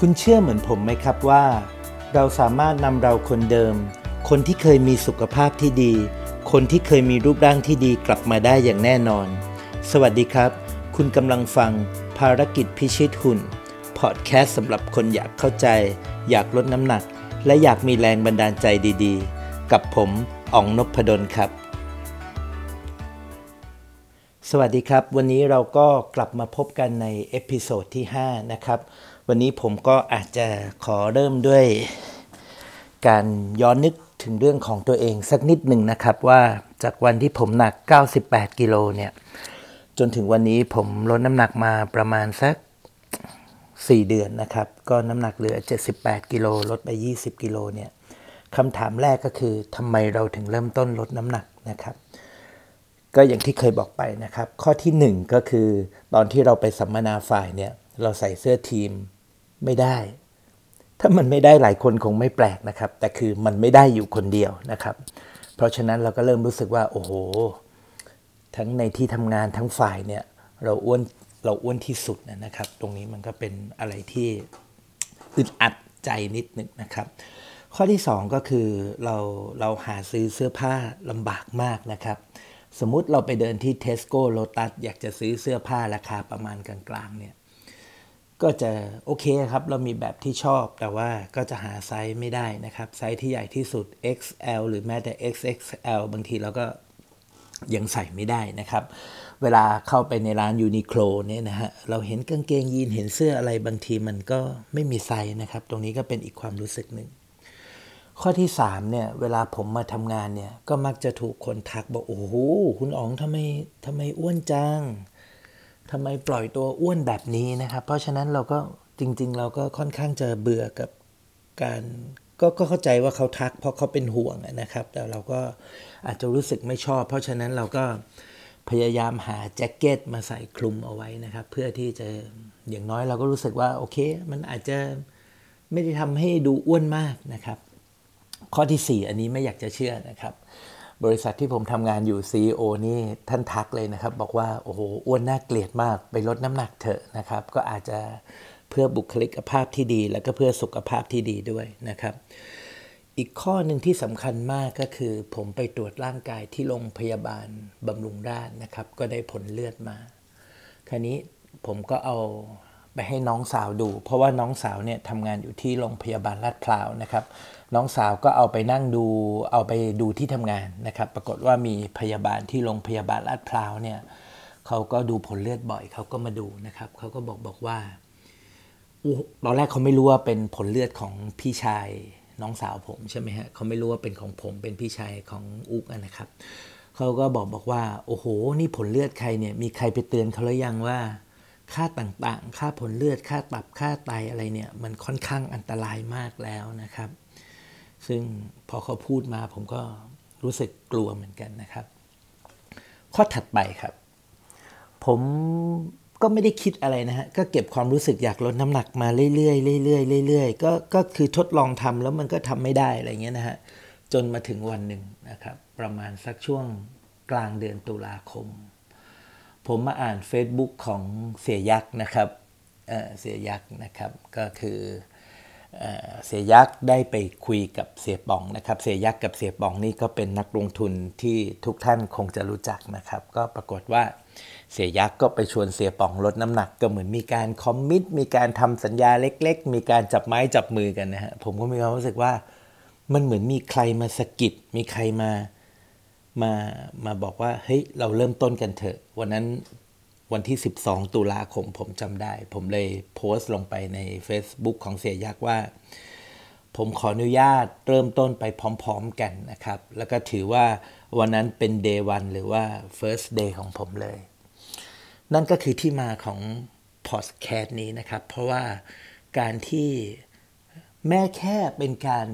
คุณเชื่อเหมือนผมไหมครับว่า เราสามารถนำเราคนเดิม คนที่เคยมีสุขภาพที่ดี คนที่เคยมีรูปร่างที่ดีกลับมาได้อย่างแน่นอน สวัสดีครับ คุณกำลังฟังภารกิจพิชิตหุ่น พอดแคสต์สำหรับคนอยากเข้าใจ อยากลดน้ำหนัก และอยากมีแรงบันดาลใจดีๆ กับผมอ๋องนพดลครับ สวัสดีครับ วันนี้เราก็กลับมาพบกันใน episode ที่ 5 นะครับ วันนี้ผมก็อาจจะขอเริ่มด้วย การย้อนนึกถึงเรื่องของตัวเองสักนิดหนึ่งนะครับว่าจากวันที่ผมหนัก 98 กิโลเนี่ย จนถึงวันนี้ผมลดน้ำหนักมาประมาณสัก 4 เดือนนะครับ ก็น้ำหนักเหลือ 78 กิโลลดไป 20 กิโลเนี่ยคำถามแรกก็คือทำไมเราถึงเริ่มต้นลดน้ำหนักนะครับก็อย่างที่เคยบอกไปนะครับ ข้อที่ 1 ก็คือ ตอนที่เราไปสัมมนาฝ่ายเนี่ย เราใส่เสื้อทีม ไม่ได้ ถ้ามันไม่ได้หลายคนคงไม่แปลกนะครับ แต่คือมันไม่ได้อยู่คนเดียวนะครับ เพราะฉะนั้นเราก็เริ่มรู้สึกว่าโอ้โห ทั้งในที่ทำงานทั้งฝ่ายเนี่ยเราอ้วนเราอ้วนที่สุดนะครับ ตรงนี้มันก็เป็นอะไรที่อึดอัดใจนิดนึงนะครับ ข้อที่ 2 ก็คือเราเราหาซื้อเสื้อผ้าลำบากมากนะครับ สมมุติเราไปเดินที่เทสโก้โลตัสอยากจะซื้อเสื้อผ้าราคาประมาณกลางๆเนี่ย ก็จะโอเคครับ เรามีแบบที่ชอบแต่ว่าก็จะหาไซส์ไม่ได้นะครับ ไซส์ที่ใหญ่ที่สุด XL หรือแม้แต่ XXL บางทีเราก็ยังใส่ไม่ได้นะครับ เวลาเข้าไปในร้าน Uniqlo เนี่ยนะฮะ เราเห็นกางเกงยีนเห็นเสื้ออะไรบางทีมันก็ไม่มีไซส์นะครับ ตรงนี้ก็เป็นอีกความรู้สึกหนึ่ง ข้อที่3เนี่ย เวลาผมมาทำงานเนี่ย ก็มักจะถูกคนทักบอก โอ้โห คุณอ๋องทำไมทำไมอ้วนจัง ทำไมปล่อยตัวอ้วนแบบนี้นะครับ เพราะฉะนั้นเราก็จริง ๆ เราก็ค่อนข้างจะเบื่อกับการก็ก็เข้าใจว่าเขาทักเพราะเขาเป็นห่วงนะครับ แต่เราก็อาจจะรู้สึกไม่ชอบ เพราะฉะนั้นเราก็พยายามหาแจ็คเก็ตมาใส่คลุมเอาไว้นะครับ เพื่อที่จะอย่างน้อยเราก็รู้สึกว่าโอเค มันอาจจะไม่ได้ทำให้ดูอ้วนมากนะครับ ข้อที่ 4 อันนี้ไม่อยากจะเชื่อนะครับ บริษัทที่ผมทำงานอยู่ CEO นี่ท่านทักเลยนะครับ บอกว่า โอ้โห อ้วนน่าเกลียดมากไปลดน้ำหนักเถอะนะครับ ก็อาจจะเพื่อบุคลิกภาพที่ดี แล้วก็เพื่อสุขภาพที่ดีด้วยนะครับ อีกข้อหนึ่งที่สำคัญมากก็คือ ผมไปตรวจร่างกายที่โรงพยาบาลบำรุงราษนะครับ ก็ได้ผลเลือดมา คราวนี้ผมก็เอาไปให้น้องสาวดู เพราะว่าน้องสาวเนี่ยทำงานอยู่ที่โรงพยาบาลลาดพร้าวนะครับ น้องสาวก็เอาไปนั่งดูเอาไปดูที่ทำงานนะครับ ปรากฏว่ามีพยาบาลที่โรงพยาบาลลาดพร้าวเนี่ยเขาก็ดูผลเลือดบ่อยเขาก็มาดูนะครับเขาก็บอกบอกว่าตอนแรกเขาไม่รู้ว่าเป็นผลเลือดของพี่ชายน้องสาวผมใช่ไหมฮะเขาไม่รู้ว่าเป็นของผมเป็นพี่ชายของอุ๊กนะครับเขาก็บอกบอกว่า โอ้โห นี่ผลเลือดใครเนี่ยมีใครไปเตือนเขาหรือยังว่า ค่าต่างๆ ค่าผลเลือดค่าตับค่าไตอะไรเนี่ย มันค่อนข้างอันตรายมากแล้วนะครับ ซึ่งพอเขาพูดมาผมก็รู้สึกกลัวเหมือนกันนะครับ ข้อถัดไปครับ ผมก็ไม่ได้คิดอะไรนะฮะ ก็เก็บความรู้สึกอยากลดน้ำหนักมาเรื่อยๆเรื่อยๆเรื่อยๆก็ก็คือทดลองทำแล้วมันก็ทำไม่ได้อะไรเงี้ยนะฮะ จนมาถึงวันหนึ่งนะครับ ประมาณสักช่วงกลางเดือนตุลาคม ผมมาอ่าน Facebook ของเสียยักษ์นะครับเเสียยักษ์นะครับ ก็คือเเสียยักษ์ได้ไปคุยกับเสียป๋องนะครับ เสียยักษ์กับเสียป๋องนี่ก็เป็นนักลงทุนที่ทุกท่านคงจะรู้จักนะครับ ก็ปรากฏว่าเสียยักษ์ก็ไปชวนเสียป๋องลดน้ำหนักก็เหมือนมีการคอมมิตมีการทำสัญญาเล็ก ๆ มีการจับไม้จับมือกันนะฮะผมก็มีความรู้สึกว่ามันเหมือนมีใครมาสะกิดมีใครมามามาบอกว่าเฮ้ยเราเริ่มต้นกันเถอะ วันนั้น วันที่ 12 ตุลาคมผมจำได้ ผมเลยโพสต์ลงไปใน Facebook ของเสียยักษ์ว่า ผมขออนุญาตเริ่มต้นไปพร้อมๆกันนะครับ แล้วก็ถือว่าวันนั้นเป็น day one หรือว่า first day ของผมเลย นั่นก็คือที่มาของพอดแคสต์นี้นะครับ เพราะว่าการที่แม้แค่เป็นการ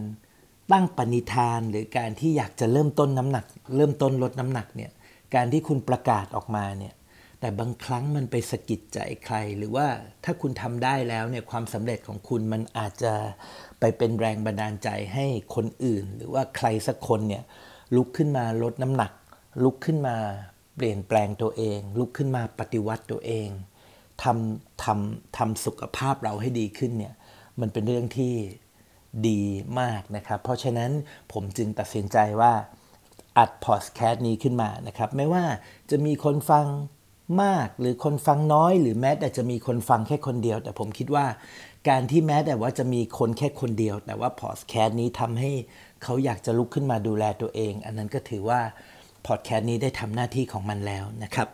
ตั้งปณิธานหรือการที่อยากจะเริ่มต้นน้ำหนัก เริ่มต้นลดน้ำหนักเนี่ยการที่คุณประกาศออกมาเนี่ย แต่บางครั้งมันไปสะกิดใจใคร หรือว่าถ้าคุณทำได้แล้วเนี่ยความสำเร็จของคุณมันอาจจะไปเป็นแรงบันดาลใจให้คนอื่น หรือว่าใครสักคนเนี่ยลุกขึ้นมาลดน้ำหนัก ลุกขึ้นมาเปลี่ยนแปลงตัวเอง ลุกขึ้นมาปฏิวัติตัวเองทำทำทำสุขภาพเราให้ดีขึ้นเนี่ยมันเป็นเรื่องที่ดีมากนะครับ เพราะฉะนั้นผมจึงตัดสินใจว่าอัดพอดแคสต์นี้ขึ้นมานะครับ ไม่ว่าจะมีคนฟัง มาก หรือคนฟังน้อย หรือแม้แต่จะมีคนฟังแค่คนเดียว แต่ผมคิดว่า การที่แม้แต่ว่าจะมีคนแค่คนเดียว แต่ว่าพอดแคสต์นี้ทำให้เขาอยากจะลุกขึ้นมาดูแลตัวเอง อันนั้นก็ถือว่าพอดแคสต์นี้ได้ทำหน้าที่ของมันแล้วนะครับ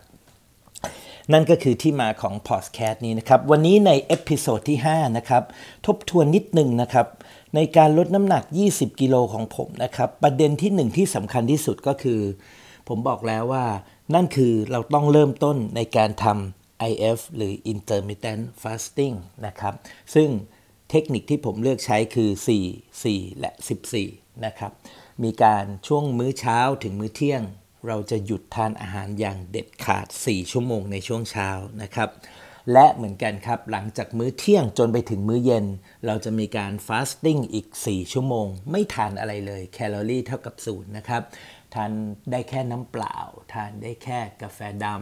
นั่นก็คือที่มาของพอดแคสต์นี้นะครับ วันนี้ใน episode ที่5นะครับทบทวนนิดหนึ่งนะครับในการลดน้ำหนัก 20 กิโลของผมนะครับ ประเด็นที่หนึ่งที่สำคัญที่สุดก็คือ ผมบอกแล้วว่า นั่นคือเราต้องเริ่มต้นในการทำ IF หรือ intermittent fasting นะครับ ซึ่งเทคนิคที่ผมเลือกใช้คือ 4 4 และ 14 นะครับ มีการช่วงมื้อเช้าถึงมื้อเที่ยง เราจะหยุดทานอาหารอย่างเด็ดขาด 4 ชั่วโมงในช่วงเช้านะครับ และเหมือนกันครับ หลังจากมื้อเที่ยงจนไปถึงมื้อเย็น เราจะมีการฟาสติ้งอีก 4 ชั่วโมง ไม่ทานอะไรเลย แคลอรี่เท่ากับศูนย์นะครับ ทานได้แค่น้ำเปล่า ทานได้แค่กาแฟดำ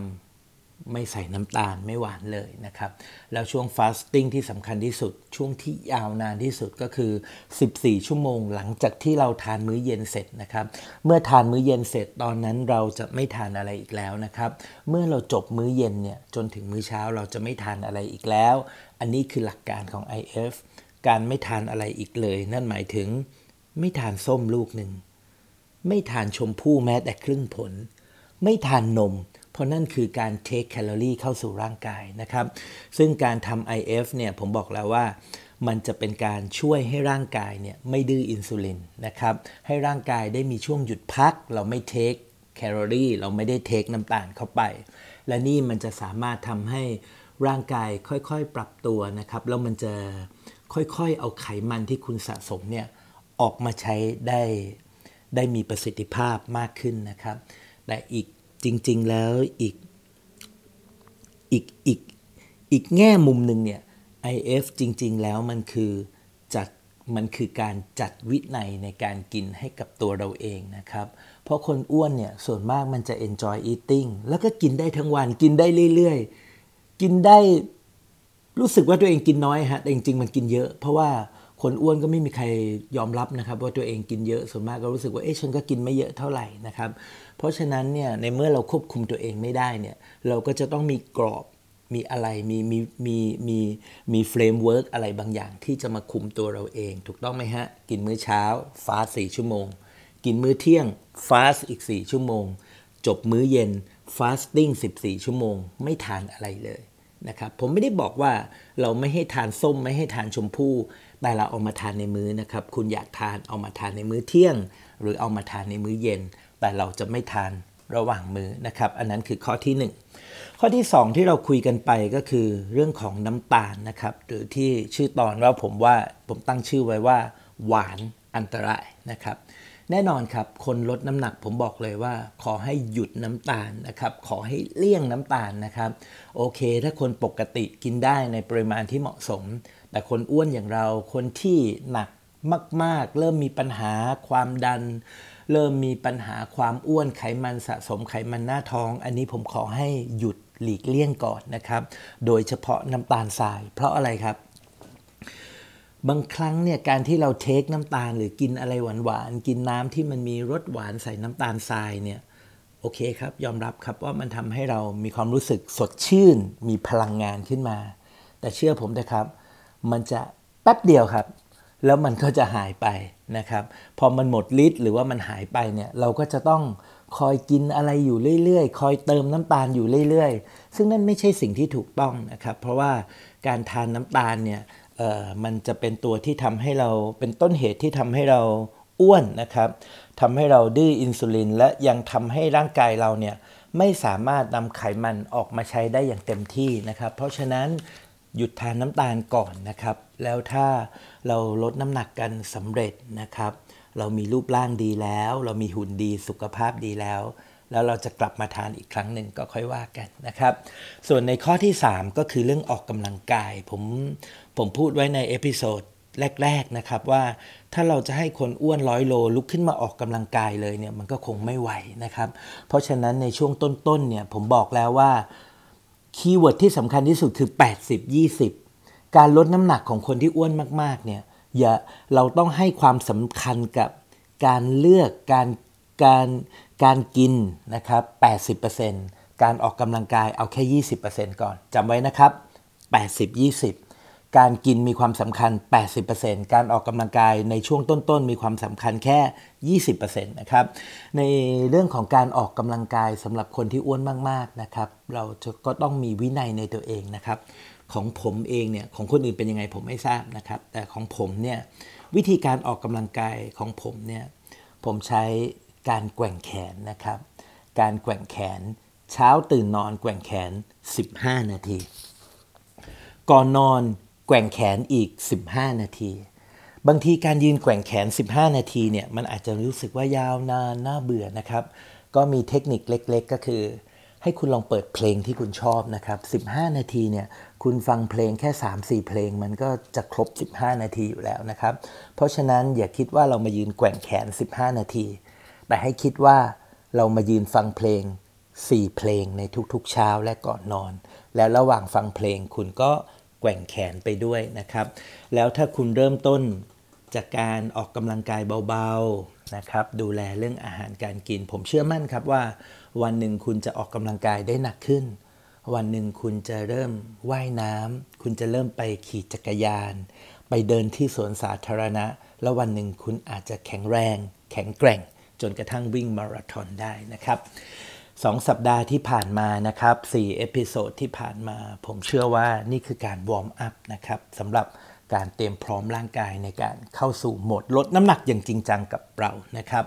ไม่ใส่น้ำตาลไม่หวานเลยนะครับ แล้วช่วงฟาสติ้งที่สำคัญที่สุด ช่วงที่ยาวนานที่สุดก็คือ 14 ชั่วโมงหลังจากที่เราทานมื้อเย็นเสร็จนะครับ เมื่อทานมื้อเย็นเสร็จตอนนั้นเราจะไม่ทานอะไรอีกแล้วนะครับ เมื่อเราจบมื้อเย็นเนี่ยจนถึงมื้อเช้าเราจะไม่ทานอะไรอีกแล้ว อันนี้คือหลักการของ IF การไม่ทานอะไรอีกเลย นั่นหมายถึงไม่ทานส้มลูกหนึ่ง ไม่ทานชมพู่แม้แต่ครึ่งผล ไม่ทานนม เพราะนั่นคือการเทคแคลอรี่เข้าสู่ร่างกายนะครับ ซึ่งการทำ IF เนี่ยผมบอกแล้วว่ามันจะเป็นการช่วยให้ร่างกายเนี่ยไม่ดื้ออินซูลินนะครับ ให้ร่างกายได้มีช่วงหยุดพัก เราไม่เทคแคลอรี่ เราไม่ได้เทคน้ำตาลเข้าไป และนี่มันจะสามารถทำให้ร่างกายค่อยๆปรับตัวนะครับ แล้วมันจะค่อยๆเอาไขมันที่คุณสะสมเนี่ยออกมาใช้ได้ ได้มีประสิทธิภาพมากขึ้นนะครับ แต่อีกจริง ๆ แล้วอีกอีกอีกอีกแง่มุมหนึ่งเนี่ย IF จริง ๆ แล้วมันคือจัดมันคือการจัดวินัยในการกินให้กับตัวเราเองนะครับ เพราะคนอ้วนเนี่ยส่วนมากมันจะ enjoy eating แล้วก็กินได้ทั้งวันกินได้เรื่อย ๆ กินได้รู้สึกว่าตัวเองกินน้อยฮะแต่จริง ๆ มันกินเยอะ เพราะว่า คนอ้วนก็ไม่มีใครยอมรับนะครับว่าตัวเองกินเยอะส่วนมากก็รู้สึกว่าเอ๊ะฉันก็กินไม่เยอะเท่าไหร่นะครับ เพราะฉะนั้นเนี่ยในเมื่อเราควบคุมตัวเองไม่ได้เนี่ยเราก็จะต้องมีกรอบมีอะไรมีมีมีมีมี framework อะไรบางอย่างที่จะมาคุมตัวเราเอง ถูกต้องไหมฮะ กินมื้อเช้า fast สี่ชั่วโมง กินมื้อเที่ยง fast อีก 4 ชั่วโมง จบมื้อเย็น fasting 14 ชั่วโมง ไม่ทานอะไรเลยนะครับผมไม่ได้บอกว่าเราไม่ให้ทานส้มไม่ให้ทานชมพู่ แต่เราเอามาทานในมื้อนะครับ คุณอยากทานเอามาทานในมื้อเที่ยง หรือเอามาทานในมื้อเย็น แต่เราจะไม่ทานระหว่างมื้อนะครับ อันนั้นคือข้อที่ 1 ข้อที่ 2 ที่เราคุยกันไปก็คือเรื่องของน้ำตาลนะครับ หรือที่ชื่อตอนว่าผมว่าผมตั้งชื่อไว้ว่า หวานอันตรายนะครับแน่นอนครับ คนลดน้ำหนักผมบอกเลยว่า ขอให้หยุดน้ำตาลนะครับ ขอให้เลี่ยงน้ำตาลนะครับ โอเค ถ้าคนปกติกินได้ในปริมาณที่เหมาะสม แต่คนอ้วนอย่างเราคนที่หนักมาก ๆ เริ่มมีปัญหาความดัน เริ่มมีปัญหาความอ้วนไขมันสะสมไขมันหน้าท้อง อันนี้ผมขอให้หยุดหลีกเลี่ยงก่อนนะครับ โดยเฉพาะน้ำตาลทราย เพราะอะไรครับ บางครั้งเนี่ยการที่เราเทคน้ำตาลหรือกินอะไรหวานๆกินน้ำที่มันมีรสหวานใส่น้ำตาลทรายเนี่ยโอเคครับ ยอมรับครับว่ามันทำให้เรามีความรู้สึกสดชื่น มีพลังงานขึ้นมา แต่เชื่อผมนะครับ มันจะแป๊บเดียวครับ แล้วมันก็จะหายไปนะครับ พอมันหมดฤทธิ์หรือว่ามันหายไปเนี่ยเราก็จะต้องคอยกินอะไรอยู่เรื่อยๆ คอยเติมน้ำตาลอยู่เรื่อยๆ ซึ่งนั่นไม่ใช่สิ่งที่ถูกต้องนะครับ เพราะว่าการทานน้ำตาลเนี่ยมันจะเป็นตัวที่ทำให้เราเป็นต้นเหตุที่ทำให้เราอ้วนนะครับทำให้เราดื้ออินซูลิน และยังทำให้ร่างกายเราเนี่ยไม่สามารถนำไขมันออกมาใช้ได้อย่างเต็มที่นะครับ เพราะฉะนั้น หยุดทานน้ำตาลก่อนนะครับ แล้วถ้าเราลดน้ำหนักกันสำเร็จนะครับ เรามีรูปร่างดีแล้ว เรามีหุ่นดีสุขภาพดีแล้ว แล้วเราจะกลับมาทานอีกครั้งหนึ่งก็ค่อยว่ากันนะครับ ส่วนในข้อที่ 3 ก็คือเรื่องออกกำลังกาย ผมผมพูดไว้ใน episode แรกๆนะครับว่าถ้าเราจะให้คนอ้วนร้อยโลลุกขึ้นมาออกกำลังกายเลยเนี่ยมันก็คงไม่ไหวนะครับ เพราะฉะนั้นในช่วงต้นๆเนี่ยผมบอกแล้วว่า keyword ที่สำคัญที่สุดคือ 80-20 การลดน้ำหนักของคนที่อ้วนมากๆเนี่ยอย่าเราต้องให้ความสำคัญกับการเลือกการการการกินนะครับ 80%การออกกำลังกายเอาแค่ 20%ก่อนจำไว้นะครับ 80-20 การกินมีความสำคัญ 80%การออกกำลังกายในช่วงต้นๆ มีความสำคัญแค่ 20%นะครับ ในเรื่องของการออกกำลังกายสำหรับคนที่อ้วนมากๆ นะครับ เราจะก็ต้องมีวินัยในตัวเองนะครับ ของผมเองเนี่ย ของคนอื่นเป็นยังไงผมไม่ทราบนะครับ แต่ของผมเนี่ย วิธีการออกกำลังกายของผมเนี่ย ผมใช้การแกว่งแขนนะครับ การแกว่งแขน เช้าตื่นนอนแกว่งแขน 15 นาที ก่อนนอน แกว่งแขนอีก 15 นาที บางทีการยืนแกว่งแขน 15 นาทีเนี่ยมันอาจจะรู้สึกว่ายาวนานน่าเบื่อนะครับ ก็มีเทคนิคเล็ก ๆ ก็คือ ให้คุณลองเปิดเพลงที่คุณชอบนะครับ 15 นาทีเนี่ยคุณฟังเพลงแค่ 3-4 เพลงมันก็จะครบ 15 นาทีอยู่แล้วนะครับ เพราะฉะนั้นอย่าคิดว่าเรามายืนแกว่งแขน 15 นาที แต่ให้คิดว่าเรามายืนฟังเพลง 4 เพลงในทุกๆเช้าและก่อนนอน แล้วระหว่างฟังเพลงคุณก็ แกว่งแขนไปด้วยนะครับ แล้วถ้าคุณเริ่มต้นจากการออกกำลังกายเบาๆนะครับดูแลเรื่องอาหารการกิน ผมเชื่อมั่นครับว่า วันหนึ่งคุณจะออกกำลังกายได้หนักขึ้น วันหนึ่งคุณจะเริ่มว่ายน้ำคุณจะเริ่มไปขี่จักรยาน ไปเดินที่สวนสาธารณะ แล้ววันหนึ่งคุณอาจจะแข็งแรง แข็งแกร่ง จนกระทั่งวิ่งมาราธอนได้นะครับ สองสัปดาห์ที่ผ่านมานะครับสี่ episode ที่ผ่านมา ผมเชื่อว่านี่คือการ warm up นะครับสำหรับการเตรียมพร้อมร่างกายในการเข้าสู่โหมดลดน้ำหนักอย่างจริงจังกับเรานะครับ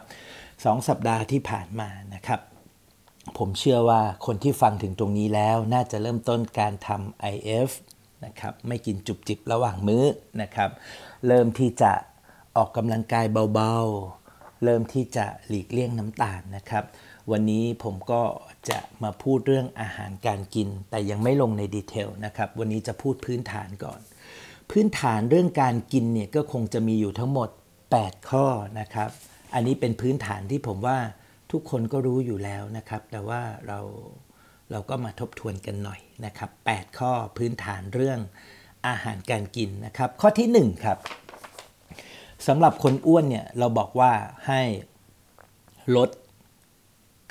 สองสัปดาห์ที่ผ่านมานะครับ ผมเชื่อว่าคนที่ฟังถึงตรงนี้แล้วน่าจะเริ่มต้นการทำ IF นะครับไม่กินจุบจิบระหว่างมื้อนะครับ เริ่มที่จะออกกำลังกายเบาๆ เริ่มที่จะหลีกเลี่ยงน้ำตาลนะครับ วันนี้ผมก็จะมาพูดเรื่องอาหารการกิน แต่ยังไม่ลงในดีเทลนะครับ วันนี้จะพูดพื้นฐานก่อน พื้นฐานเรื่องการกินเนี่ยก็คงจะมีอยู่ทั้งหมด 8 ข้อนะครับ อันนี้เป็นพื้นฐานที่ผมว่าทุกคนก็รู้อยู่แล้วนะครับ แต่ว่าเราเราก็มาทบทวนกันหน่อยนะครับ 8 ข้อพื้นฐานเรื่องอาหารการกินนะครับ ข้อที่ 1 ครับสำหรับคนอ้วนเนี่ยเราบอกว่าให้ลด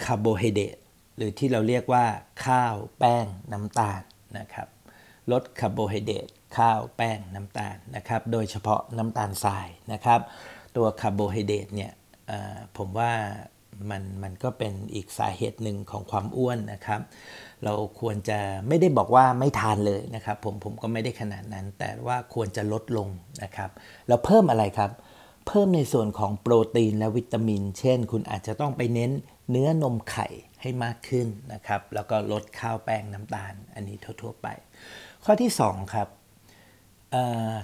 คาร์โบไฮเดรตหรือที่เราเรียกว่าข้าวแป้งน้ำตาลนะครับลดคาร์โบไฮเดรตข้าวแป้งน้ำตาลนะครับโดยเฉพาะน้ำตาลทรายนะครับ ตัวคาร์โบไฮเดรตเนี่ยผมว่ามันมันก็เป็นอีกสาเหตุหนึ่งของความอ้วนนะครับ เราควรจะไม่ได้บอกว่าไม่ทานเลยนะครับผมผมก็ไม่ได้ขนาดนั้น แต่ว่าควรจะลดลงนะครับแล้วเพิ่มอะไรครับ เพิ่มในส่วนของโปรตีนและวิตามิน เช่น คุณอาจจะต้องไปเน้น เนื้อนมไข่ให้มากขึ้นนะครับ แล้วก็ลดข้าวแป้งน้ำตาล อันนี้ทั่วๆไป ข้อที่ 2 ครับ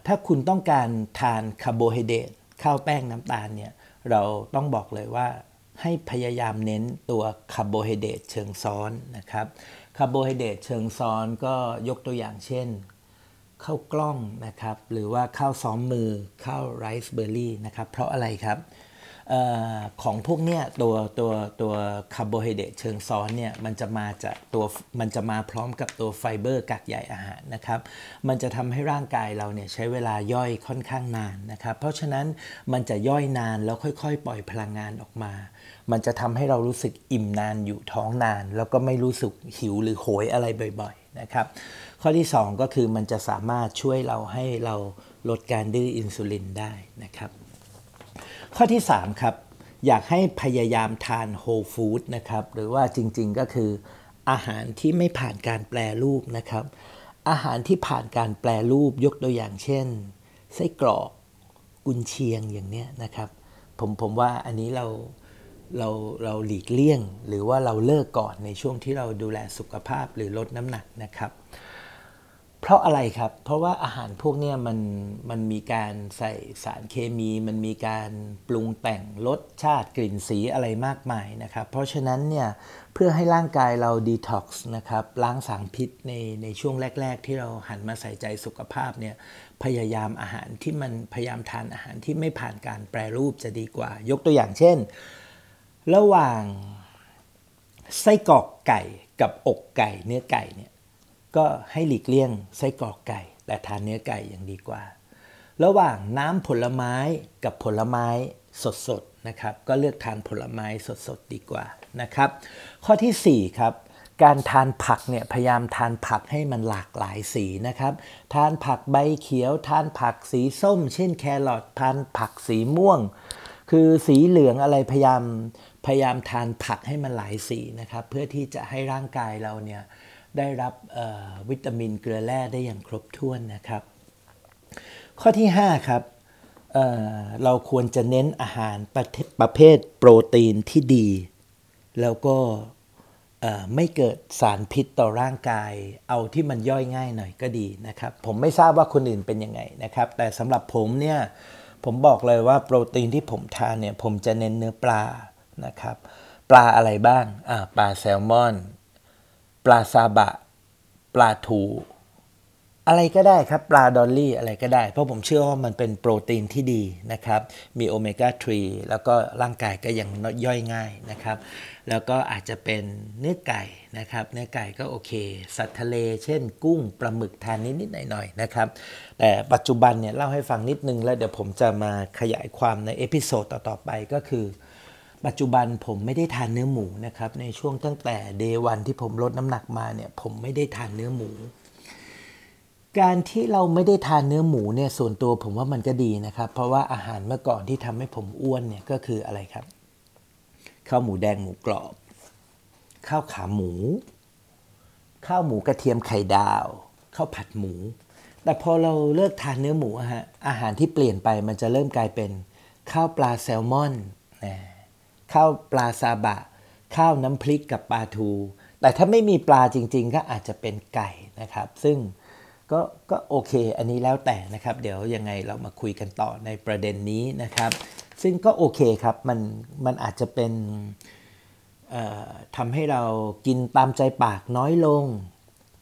ถ้าคุณต้องการทานคาร์โบไฮเดรตข้าวแป้งน้ำตาลเนี่ยเราต้องบอกเลยว่าให้พยายามเน้นตัวคาร์โบไฮเดรตเชิงซ้อนนะครับคาร์โบไฮเดรตเชิงซ้อนก็ยกตัวอย่างเช่นข้าวกล้องนะครับ หรือว่าข้าวซ้อมมือข้าวไรซ์เบอร์รี่นะครับ เพราะอะไรครับออ ของพวกเนี้ยตัวตัวตัวคาร์โบไฮเดรตเชิงซ้อนเนี่ยมันจะมาจากตัวมันจะมาพร้อมกับตัวไฟเบอร์กากใยอาหารนะครับ มันจะทำให้ร่างกายเราเนี่ยใช้เวลาย่อยค่อนข้างนานนะครับ เพราะฉะนั้นมันจะย่อยนานแล้วค่อยๆ ปล่อยพลังงานออกมา มันจะทำให้เรารู้สึกอิ่มนานอยู่ท้องนาน แล้วก็ไม่รู้สึกหิวหรือโหยอะไรบ่อยๆนะครับ ข้อที่ 2 ก็คือมันจะสามารถช่วยเราให้เราลดการดื้ออินซูลินได้นะครับ ข้อที่ 3 ครับ อยากให้พยายามทานโฮลฟู้ดนะครับ หรือว่าจริงๆก็คือ อาหารที่ไม่ผ่านการแปลรูปนะครับ อาหารที่ผ่านการแปลรูปยกตัวอย่างเช่น ไส้กรอกกุนเชียงอย่างเนี้ยนะครับ ผมผมว่าอันนี้เราเราเราหลีกเลี่ยง หรือว่าเราเลิกก่อนในช่วงที่เราดูแลสุขภาพหรือลดน้ำหนักนะครับ เพราะอะไรครับ เพราะว่าอาหารพวกนี้มันมันมีการใส่สารเคมี มันมีการปรุงแต่งรสชาติกลิ่นสีอะไรมากมายนะครับ เพราะฉะนั้นเนี่ยเพื่อให้ร่างกายเราดีท็อกซ์นะครับล้างสารพิษในในช่วงแรก ๆ ที่เราหันมาใส่ใจสุขภาพเนี่ยพยายามอาหารที่มันพยายามทานอาหารที่ไม่ผ่านการแปรรูปจะดีกว่า ยกตัวอย่างเช่น ระหว่างไส้กรอกไก่กับอกไก่เนื้อไก่เนี่ย ก็ให้หลีกเลี่ยงไส้กรอกไก่ แต่ทานเนื้อไก่อยังดีกว่า ระหว่างน้ำผลไม้กับผลไม้สดๆนะครับก็เลือกทานผลไม้สดๆดีกว่านะครับ ข้อทีสี่4ครับการทานผักเนี่ยพยายามทานผักให้มันหลากหลายสีนะครับ ทานผักใบเขียว ทานผักสีส้ม เช่นแครอททานผักสีม่วง คือสีเหลืองอะไรพยายามพยายามทานผักให้มันหลายสีนะครับ เพื่อที่จะให้ร่างกายเราเนี่ย ได้รับวิตามินเกลือแร่ได้อย่างครบถ้วนนะครับ ข้อที่ 5 ครับเเราควรจะเน้นอาหารประประเภทโปรตีนที่ดี แล้วก็ไม่เกิดสารพิษต่อร่างกาย เอาที่มันย่อยง่ายหน่อยก็ดีนะครับ ผมไม่ทราบว่าคนอื่นเป็นยังไงนะครับ แต่สำหรับผมเนี่ยผมบอกเลยว่าโปรตีนที่ผมทานเนี่ยผมจะเน้นเนื้อปลานะครับ ปลาอะไรบ้าง อ่าปลาแซลมอน ปลาซาบะ ปลาทู อะไรก็ได้ครับ ปลาดอลลี่อะไรก็ได้ เพราะผมเชื่อว่ามันเป็นโปรตีนที่ดีนะครับ มีโอเมก้า 3 แล้วก็ร่างกายก็ยังย่อยง่ายนะครับ แล้วก็อาจจะเป็นเนื้อไก่นะครับ เนื้อไก่ก็โอเค สัตว์ทะเล เช่น กุ้งปลาหมึกทานนิดๆหน่อยๆนะครับ แต่ปัจจุบันเนี่ยเล่าให้ฟังนิดนึงแล้วเดี๋ยวผมจะมาขยายความใน episode ต่อๆไปก็คือ ปัจจุบันผมไม่ได้ทานเนื้อหมูนะครับ ในช่วงตั้งแต่ day one ที่ผมลดน้ำหนักมาเนี่ยผมไม่ได้ทานเนื้อหมู การที่เราไม่ได้ทานเนื้อหมูเนี่ยส่วนตัวผมว่ามันก็ดีนะครับ เพราะว่าอาหารเมื่อก่อนที่ทำให้ผมอ้วนเนี่ยก็คืออะไรครับข้าวหมูแดงหมูกรอบ ข้าวขาหมู ข้าวหมูกระเทียมไข่ดาวข้าวผัดหมู แต่พอเราเลิกทานเนื้อหมูฮะอาหารที่เปลี่ยนไปมันจะเริ่มกลายเป็นข้าวปลาแซลมอนนะ ข้าวปลาซาบะ ข้าวน้ำพริกกับปลาทู แต่ถ้าไม่มีปลาจริง ๆ ก็อาจจะเป็นไก่นะครับ ซึ่งก็ก็โอเค อันนี้แล้วแต่นะครับ เดี๋ยวยังไงเรามาคุยกันต่อในประเด็นนี้นะครับ ซึ่งก็โอเคครับ มันมันอาจจะเป็นทำให้เรากินตามใจปากน้อยลง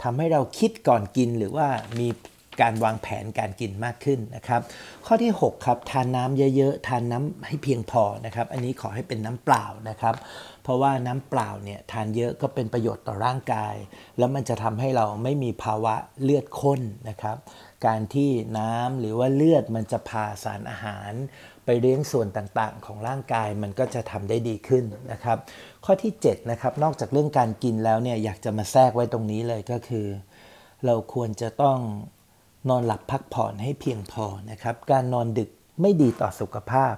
ทำให้เราคิดก่อนกินหรือว่ามี การวางแผนการกินมากขึ้นนะครับ ข้อที่ 6 ครับ ทานน้ำเยอะๆ ทานน้ำให้เพียงพอนะครับ อันนี้ขอให้เป็นน้ำเปล่านะครับ เพราะว่าน้ำเปล่าเนี่ยทานเยอะก็เป็นประโยชน์ต่อร่างกาย แล้วมันจะทำให้เราไม่มีภาวะเลือดข้นนะครับ การที่น้ำหรือว่าเลือดมันจะพาสารอาหารไปเลี้ยงส่วนต่างๆ ของร่างกายมันก็จะทำได้ดีขึ้นนะครับ ข้อที่7นะครับนอกจากเรื่องการกินแล้วเนี่ยอยากจะมาแทรกไว้ตรงนี้เลยก็คือ เราควรจะต้อง นอนหลับพักผ่อนให้เพียงพอนะครับ การนอนดึกไม่ดีต่อสุขภาพ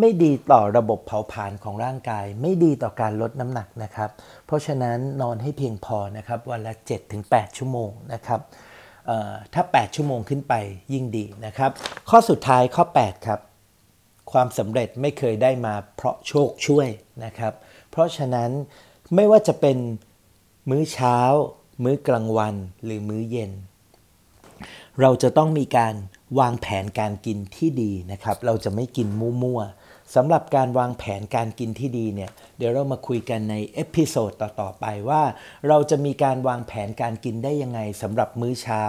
ไม่ดีต่อระบบเผาผลาญของร่างกาย ไม่ดีต่อการลดน้ำหนักนะครับ เพราะฉะนั้นนอนให้เพียงพอนะครับ วันละ 7-8 ชั่วโมงนะครับถ้า 8 ชั่วโมงขึ้นไปยิ่งดีนะครับ ข้อสุดท้ายข้อ 8 ครับ ความสำเร็จไม่เคยได้มาเพราะโชคช่วยนะครับ เพราะฉะนั้นไม่ว่าจะเป็นมื้อเช้า มื้อกลางวัน หรือมื้อเย็น เราจะต้องมีการวางแผนการกินที่ดีนะครับ เราจะไม่กินมั่วๆสำหรับการวางแผนการกินที่ดีเนี่ยเดี๋ยวเรามาคุยกันใน episode ต่อๆไปว่า เราจะมีการวางแผนการกินได้ยังไงสำหรับมื้อเช้า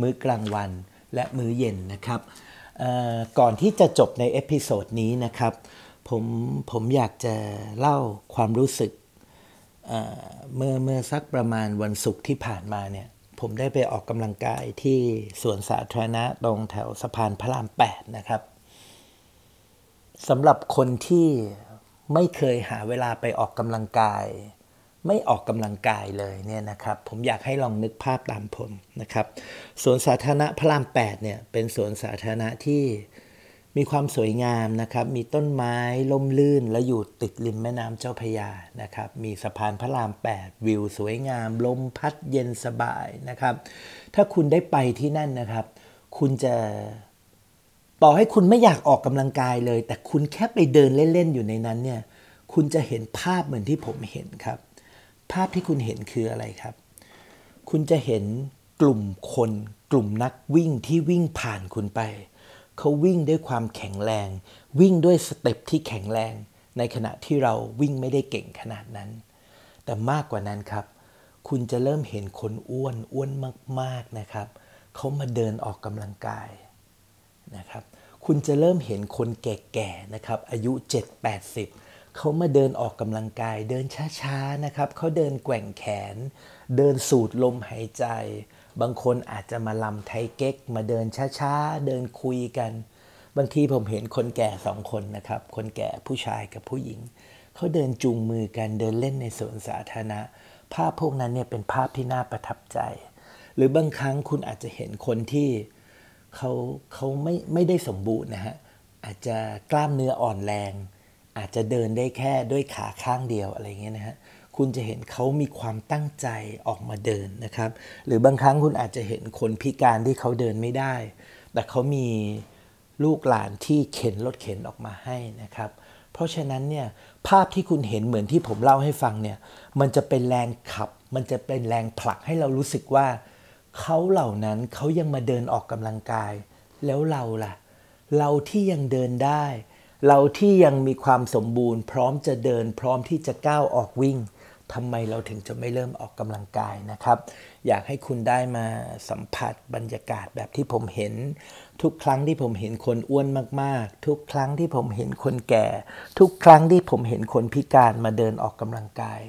มื้อกลางวัน และมื้อเย็นนะครับก่อนที่จะจบใน episode นี้นะครับผมผมอยากจะเล่าความรู้สึกเมื่อเมื่อสักประมาณวันศุกร์ที่ผ่านมาเนี่ย ผมได้ไปออกกำลังกายที่สวนสาธารณะตรงแถวสะพานพระราม 8 นะครับสำหรับคนที่ไม่เคยหาเวลาไปออกกำลังกาย ไม่ออกกำลังกายเลยเนี่ยนะครับ ผมอยากให้ลองนึกภาพตามผมนะครับสวนสาธารณะพระราม 8 เนี่ยเป็นสวนสาธารณะที่ มีความสวยงามนะครับ มีต้นไม้ล่มลื่น และอยู่ติดริมแม่น้ำเจ้าพยานะครับ มีสะพานพระราม 8 วิวสวยงาม ลมพัดเย็นสบายนะครับ ถ้าคุณได้ไปที่นั่นนะครับ คุณจะต่อให้คุณไม่อยากออกกำลังกายเลย แต่คุณแค่ไปเดินเล่น ๆ อยู่ในนั้นเนี่ย คุณจะเห็นภาพเหมือนที่ผมเห็นครับ ภาพที่คุณเห็นคืออะไรครับ คุณจะเห็นกลุ่มคน กลุ่มนักวิ่งที่วิ่งผ่านคุณไป เขาวิ่งด้วยความแข็งแรง วิ่งด้วยสเต็ปที่แข็งแรง ในขณะที่เราวิ่งไม่ได้เก่งขนาดนั้น แต่มากกว่านั้นครับ คุณจะเริ่มเห็นคนอ้วนอ้วนมากๆนะครับ เขามาเดินออกกำลังกายนะครับคุณจะเริ่มเห็นคนแก่ๆนะครับอายุ 7-80 เขามาเดินออกกำลังกาย เดินช้าๆนะครับเขาเดินแกว่งแขน เดินสูดลมหายใจ บางคนอาจจะมาลำไทยเก๊ก มาเดินช้าๆ เดินคุยกัน บางทีผมเห็นคนแก่สองคนนะครับ คนแก่ผู้ชายกับผู้หญิง เขาเดินจูงมือกันเดินเล่นในสวนสาธารณะ ภาพพวกนั้นเนี่ยเป็นภาพที่น่าประทับใจ หรือบางครั้งคุณอาจจะเห็นคนที่เขาเขาไม่ไม่ได้สมบูรณ์นะฮะ อาจจะกล้ามเนื้ออ่อนแรง อาจจะเดินได้แค่ด้วยขาข้างเดียวอะไรเงี้ยนะฮะ คุณจะเห็นเขามีความตั้งใจออกมาเดินนะครับ หรือบางครั้งคุณอาจจะเห็นคนพิการที่เขาเดินไม่ได้ แต่เขามีลูกหลานที่เข็นรถเข็นออกมาให้นะครับ เพราะฉะนั้นเนี่ยภาพที่คุณเห็นเหมือนที่ผมเล่าให้ฟังเนี่ยมันจะเป็นแรงขับ มันจะเป็นแรงผลักให้เรารู้สึกว่าเขาเหล่านั้นเขายังมาเดินออกกำลังกาย แล้วเราล่ะ เราที่ยังเดินได้ เราที่ยังมีความสมบูรณ์ พร้อมจะเดินพร้อมที่จะก้าวออกวิ่ง ทำไมเราถึงจะไม่เริ่มออกกำลังกายนะครับ อยากให้คุณได้มาสัมผัสบรรยากาศแบบที่ผมเห็น ทุกครั้งที่ผมเห็นคนอ้วนมากๆ ทุกครั้งที่ผมเห็นคนแก่ ทุกครั้งที่ผมเห็นคนพิการมาเดินออกกำลังกาย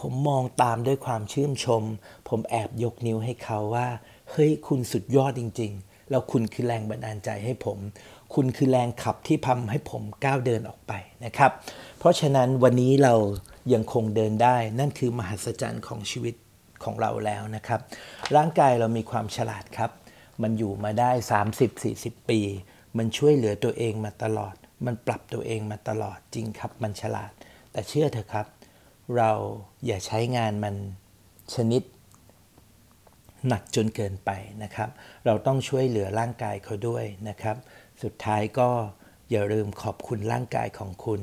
ผมมองตามด้วยความชื่นชม ผมแอบยกนิ้วให้เขาว่า เฮ้ยคุณสุดยอดจริง ๆ แล้วคุณคือแรงบันดาลใจให้ผมคุณคือแรงขับที่ทำให้ผมก้าวเดินออกไปนะครับ เพราะฉะนั้นวันนี้เรา ยังคงเดินได้ นั่นคือมหัศจรรย์ของชีวิตของเราแล้วนะครับ ร่างกายเรามีความฉลาดครับ มันอยู่มาได้ 30-40 ปี มันช่วยเหลือตัวเองมาตลอด มันปรับตัวเองมาตลอดจริงครับ มันฉลาด แต่เชื่อเถอะครับ เราอย่าใช้งานมันชนิดหนักจนเกินไปนะครับ เราต้องช่วยเหลือร่างกายเขาด้วยนะครับ สุดท้ายก็อย่าลืมขอบคุณร่างกายของคุณ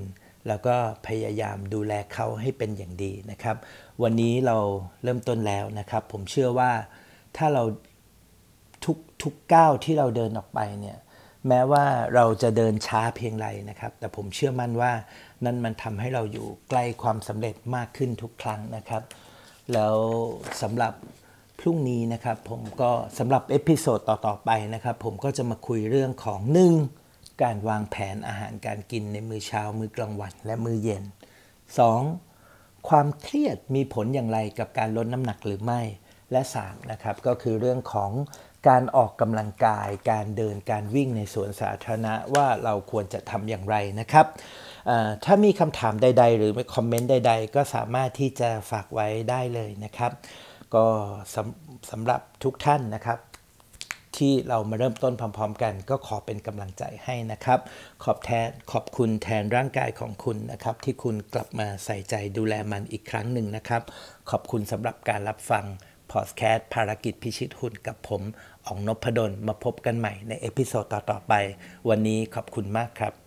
แล้วก็พยายามดูแลเขาให้เป็นอย่างดีนะครับ วันนี้เราเริ่มต้นแล้วนะครับ ผมเชื่อว่าถ้าเราทุกทุกก้าวที่เราเดินออกไปเนี่ยแม้ว่าเราจะเดินช้าเพียงไรนะครับ แต่ผมเชื่อมั่นว่านั่นมันทำให้เราอยู่ใกล้ความสำเร็จมากขึ้นทุกครั้งนะครับ แล้วสำหรับพรุ่งนี้นะครับ ผมก็สำหรับ episode ต่อๆไปนะครับ ผมก็จะมาคุยเรื่องของหนึ่ง การวางแผนอาหารการกินในมื้อเช้า มื้อกลางวัน และมื้อเย็น 2. ความเครียดมีผลอย่างไรกับการลดน้ำหนักหรือไม่ และ3นะครับก็คือเรื่องของการออกกำลังกาย การเดินการวิ่งในสวนสาธารณะว่าเราควรจะทำอย่างไรนะครับถ้ามีคำถามใด ๆ หรือคอมเมนต์ใด ๆ ก็สามารถที่จะฝากไว้ได้เลยนะครับ ก็สำสำหรับทุกท่านนะครับ ที่เรามาเริ่มต้นพร้อม ๆ กัน ก็ขอเป็นกำลังใจให้นะครับ ขอบแทนขอบคุณแทนร่างกายของคุณนะครับ ที่คุณกลับมาใส่ใจดูแลมันอีกครั้งหนึ่งนะครับ ขอบคุณสำหรับการรับฟังพอดแคสต์ภารกิจพิชิตหุ่นกับผมอองนพดลมาพบกันใหม่ใน episode ต่อๆไป วันนี้ขอบคุณมากครับ